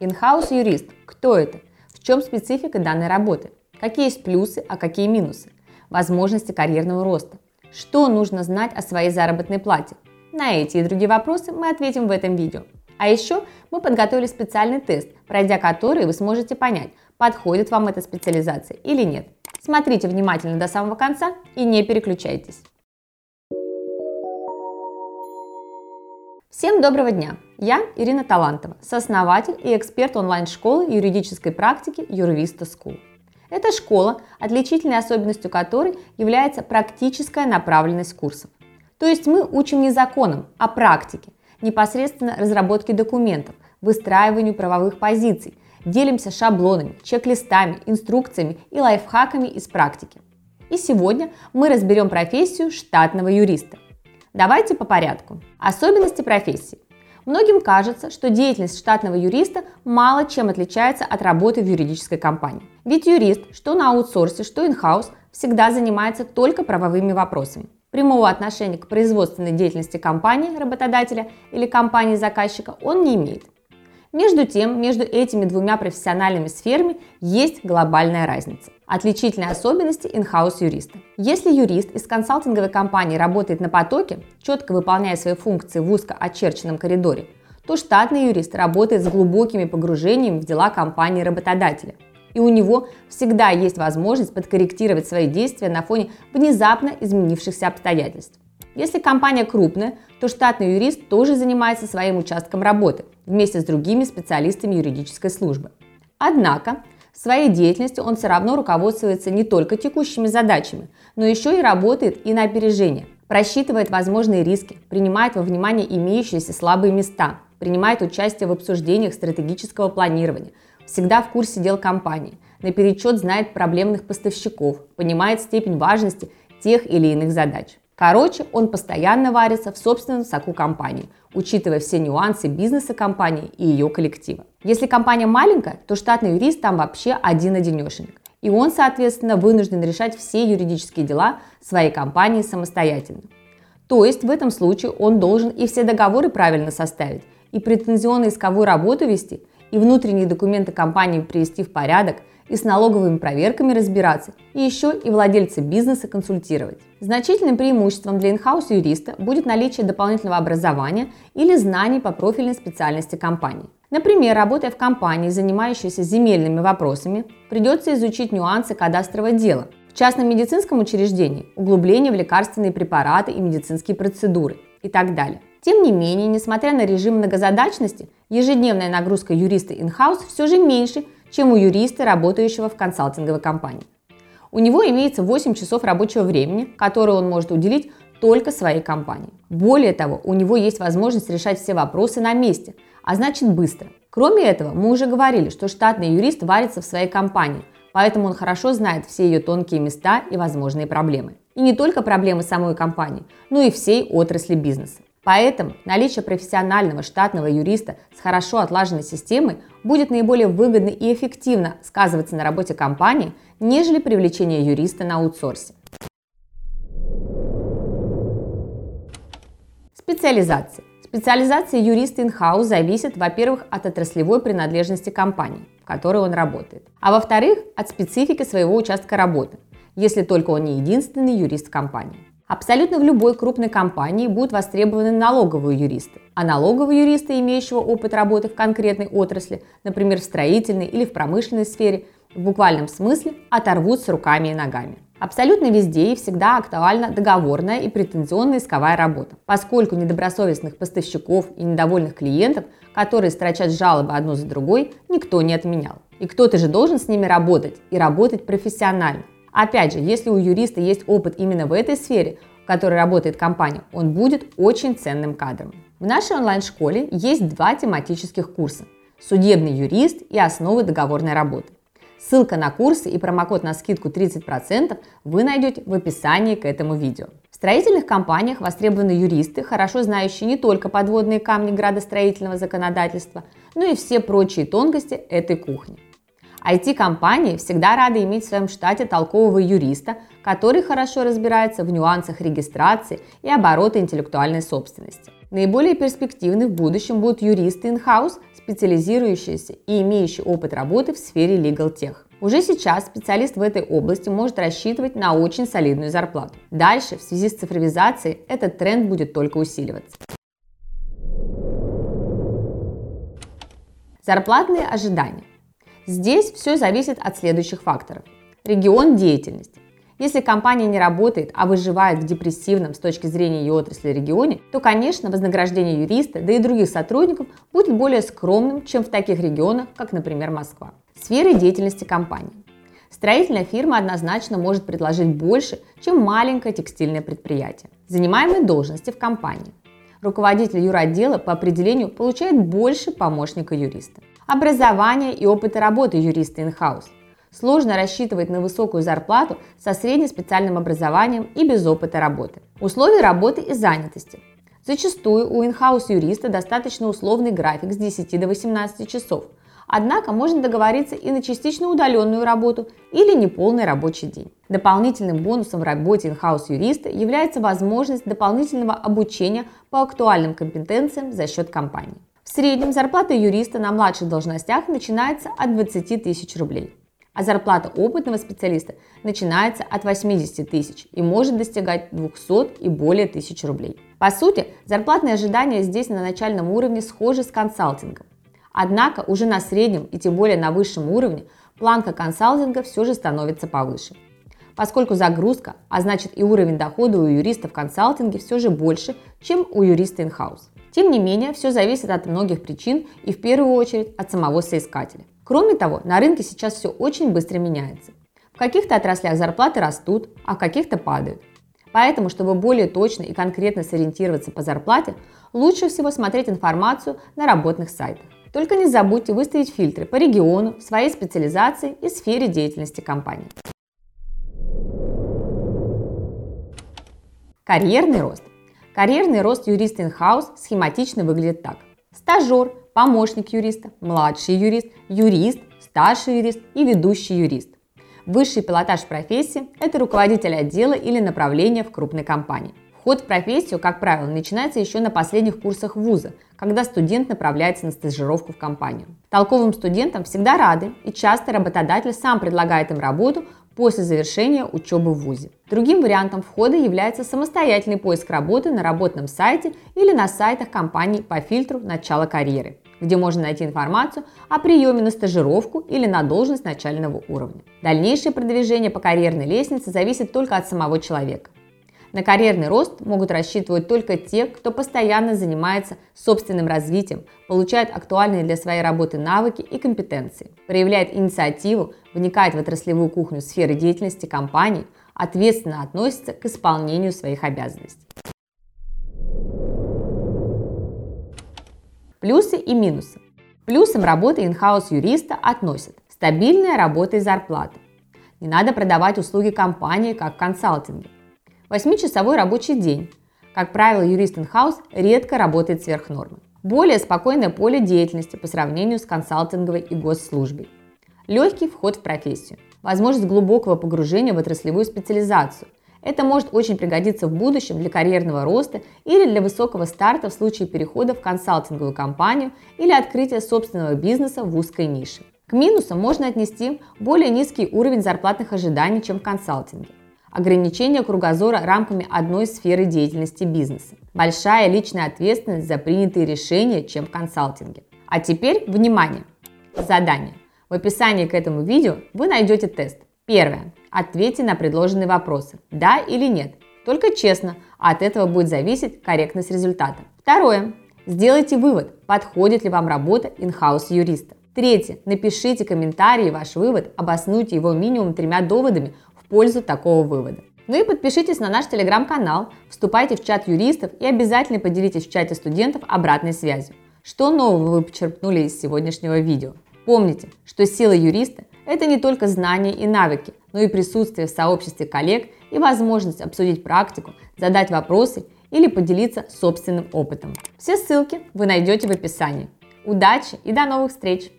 In-house юрист. Кто это? В чем специфика данной работы? Какие есть плюсы, а какие минусы? Возможности карьерного роста. Что нужно знать о своей заработной плате? На эти и другие вопросы мы ответим в этом видео. А еще мы подготовили специальный тест, пройдя который вы сможете понять, подходит вам эта специализация или нет. Смотрите внимательно до самого конца и не переключайтесь. Всем доброго дня! Я Ирина Талантова, сооснователь и эксперт онлайн-школы юридической практики Юрвиста School. Эта школа, отличительной особенностью которой является практическая направленность курсов. То есть мы учим не законам, а практике, непосредственно разработке документов, выстраиванию правовых позиций, делимся шаблонами, чек-листами, инструкциями и лайфхаками из практики. И сегодня мы разберем профессию штатного юриста – Давайте по порядку. Особенности профессии. Многим кажется, что деятельность штатного юриста мало чем отличается от работы в юридической компании. Ведь юрист, что на аутсорсе, что in-house, всегда занимается только правовыми вопросами. Прямого отношения к производственной деятельности компании, работодателя или компании заказчика он не имеет. Между тем, между этими двумя профессиональными сферами есть глобальная разница. Отличительные особенности in-house юриста. Если юрист из консалтинговой компании работает на потоке, четко выполняя свои функции в узко очерченном коридоре, то штатный юрист работает с глубокими погружениями в дела компании работодателя. И у него всегда есть возможность подкорректировать свои действия на фоне внезапно изменившихся обстоятельств. Если компания крупная, то штатный юрист тоже занимается своим участком работы вместе с другими специалистами юридической службы. Однако в своей деятельности он все равно руководствуется не только текущими задачами, но еще и работает и на опережение, просчитывает возможные риски, принимает во внимание имеющиеся слабые места, принимает участие в обсуждениях стратегического планирования, всегда в курсе дел компании, наперечет знает проблемных поставщиков, понимает степень важности тех или иных задач. Короче, он постоянно варится в собственном соку компании, учитывая все нюансы бизнеса компании и ее коллектива. Если компания маленькая, то штатный юрист там вообще один-одинешенек. И он, соответственно, вынужден решать все юридические дела своей компании самостоятельно. То есть в этом случае он должен и все договоры правильно составить, и претензионно-исковую работу вести, и внутренние документы компании привести в порядок, и с налоговыми проверками разбираться, и еще и владельца бизнеса консультировать. Значительным преимуществом для инхаус юриста будет наличие дополнительного образования или знаний по профильной специальности компании. Например, работая в компании, занимающейся земельными вопросами, придется изучить нюансы кадастрового дела, в частном медицинском учреждении – углубление в лекарственные препараты и медицинские процедуры и так далее. Тем не менее, несмотря на режим многозадачности, ежедневная нагрузка юриста in-house все же меньше, чем у юриста, работающего в консалтинговой компании. У него имеется 8 часов рабочего времени, которые он может уделить только своей компании. Более того, у него есть возможность решать все вопросы на месте, а значит быстро. Кроме этого, мы уже говорили, что штатный юрист варится в своей компании, поэтому он хорошо знает все ее тонкие места и возможные проблемы. И не только проблемы самой компании, но и всей отрасли бизнеса. Поэтому наличие профессионального штатного юриста с хорошо отлаженной системой будет наиболее выгодно и эффективно сказываться на работе компании, нежели привлечение юриста на аутсорсе. Специализация. Специализация юриста in-house зависит, во-первых, от отраслевой принадлежности компании, в которой он работает, а во-вторых, от специфики своего участка работы, если только он не единственный юрист компании. Абсолютно в любой крупной компании будут востребованы налоговые юристы. А налоговые юристы, имеющего опыт работы в конкретной отрасли, например, в строительной или в промышленной сфере, в буквальном смысле оторвутся руками и ногами. Абсолютно везде и всегда актуальна договорная и претензионная исковая работа, поскольку недобросовестных поставщиков и недовольных клиентов, которые строчат жалобы одну за другой, никто не отменял. И кто-то же должен с ними работать и работать профессионально. Опять же, если у юриста есть опыт именно в этой сфере, в которой работает компания, он будет очень ценным кадром. В нашей онлайн-школе есть два тематических курса – судебный юрист и основы договорной работы. Ссылка на курсы и промокод на скидку 30% вы найдете в описании к этому видео. В строительных компаниях востребованы юристы, хорошо знающие не только подводные камни градостроительного законодательства, но и все прочие тонкости этой кухни. IT-компании всегда рады иметь в своем штате толкового юриста, который хорошо разбирается в нюансах регистрации и оборота интеллектуальной собственности. Наиболее перспективны в будущем будут юристы in-house, специализирующиеся и имеющие опыт работы в сфере legal tech. Уже сейчас специалист в этой области может рассчитывать на очень солидную зарплату. Дальше, в связи с цифровизацией, этот тренд будет только усиливаться. Зарплатные ожидания. Здесь все зависит от следующих факторов. Регион деятельности. Если компания не работает, а выживает в депрессивном с точки зрения ее отрасли регионе, то, конечно, вознаграждение юриста, да и других сотрудников будет более скромным, чем в таких регионах, как, например, Москва. Сферы деятельности компании. Строительная фирма однозначно может предложить больше, чем маленькое текстильное предприятие. Занимаемые должности в компании. Руководитель юротдела по определению получает больше помощника юриста. Образование и опыт работы юриста in-house – Сложно рассчитывать на высокую зарплату со среднеспециальным образованием и без опыта работы. Условия работы и занятости. Зачастую у инхаус юриста достаточно условный график с 10 до 18 часов. Однако можно договориться и на частично удаленную работу или неполный рабочий день. Дополнительным бонусом в работе инхаус юриста является возможность дополнительного обучения по актуальным компетенциям за счет компании. В среднем зарплата юриста на младших должностях начинается от 20 тысяч рублей а зарплата опытного специалиста начинается от 80 тысяч и может достигать 200 и более тысяч рублей. По сути, зарплатные ожидания здесь на начальном уровне схожи с консалтингом. Однако уже на среднем и тем более на высшем уровне планка консалтинга все же становится повыше. Поскольку загрузка, а значит и уровень дохода у юриста в консалтинге все же больше, чем у юриста in-house. Тем не менее, все зависит от многих причин и в первую очередь от самого соискателя. Кроме того, на рынке сейчас все очень быстро меняется. В каких-то отраслях зарплаты растут, а в каких-то падают. Поэтому, чтобы более точно и конкретно сориентироваться по зарплате, лучше всего смотреть информацию на работных сайтах. Только не забудьте выставить фильтры по региону, своей специализации и сфере деятельности компании. Карьерный рост. Карьерный рост юриста in-house схематично выглядит так. Стажер, помощник юриста, младший юрист, юрист, старший юрист и ведущий юрист. Высший пилотаж профессии – это руководитель отдела или направления в крупной компании. Вход в профессию, как правило, начинается еще на последних курсах вуза, когда студент направляется на стажировку в компанию. Толковым студентам всегда рады, и часто работодатель сам предлагает им работу после завершения учебы в ВУЗе. Другим вариантом входа является самостоятельный поиск работы на работном сайте или на сайтах компаний по фильтру начала карьеры где можно найти информацию о приеме на стажировку или на должность начального уровня. Дальнейшее продвижение по карьерной лестнице зависит только от самого человека. На карьерный рост могут рассчитывать только те, кто постоянно занимается собственным развитием, получает актуальные для своей работы навыки и компетенции, проявляет инициативу, вникает в отраслевую кухню сферы деятельности компании, ответственно относится к исполнению своих обязанностей. Плюсы и минусы. Плюсом работы инхаус юриста относят стабильная работа и зарплата. Не надо продавать услуги компании, как в консалтинге. Восьмичасовой рабочий день. Как правило, юрист инхаус редко работает сверх нормы. Более спокойное поле деятельности по сравнению с консалтинговой и госслужбой. Легкий вход в профессию. Возможность глубокого погружения в отраслевую специализацию – это может очень пригодиться в будущем для карьерного роста или для высокого старта в случае перехода в консалтинговую компанию или открытия собственного бизнеса в узкой нише. К минусам можно отнести более низкий уровень зарплатных ожиданий, чем в консалтинге. Ограничение кругозора рамками одной сферы деятельности бизнеса. Большая личная ответственность за принятые решения, чем в консалтинге. А теперь, внимание! Задание. В описании к этому видео вы найдете тест. Первое. Ответьте на предложенные вопросы. Да или нет. Только честно, от этого будет зависеть корректность результата. Второе. Сделайте вывод, подходит ли вам работа инхаус юриста. Третье. Напишите комментарий ваш вывод, обоснуйте его минимум тремя доводами пользу такого вывода. Ну и подпишитесь на наш телеграм-канал, вступайте в чат юристов и обязательно поделитесь в чате студентов обратной связью. Что нового вы почерпнули из сегодняшнего видео? Помните, что сила юриста – это не только знания и навыки, но и присутствие в сообществе коллег и возможность обсудить практику, задать вопросы или поделиться собственным опытом. Все ссылки вы найдете в описании. Удачи и до новых встреч!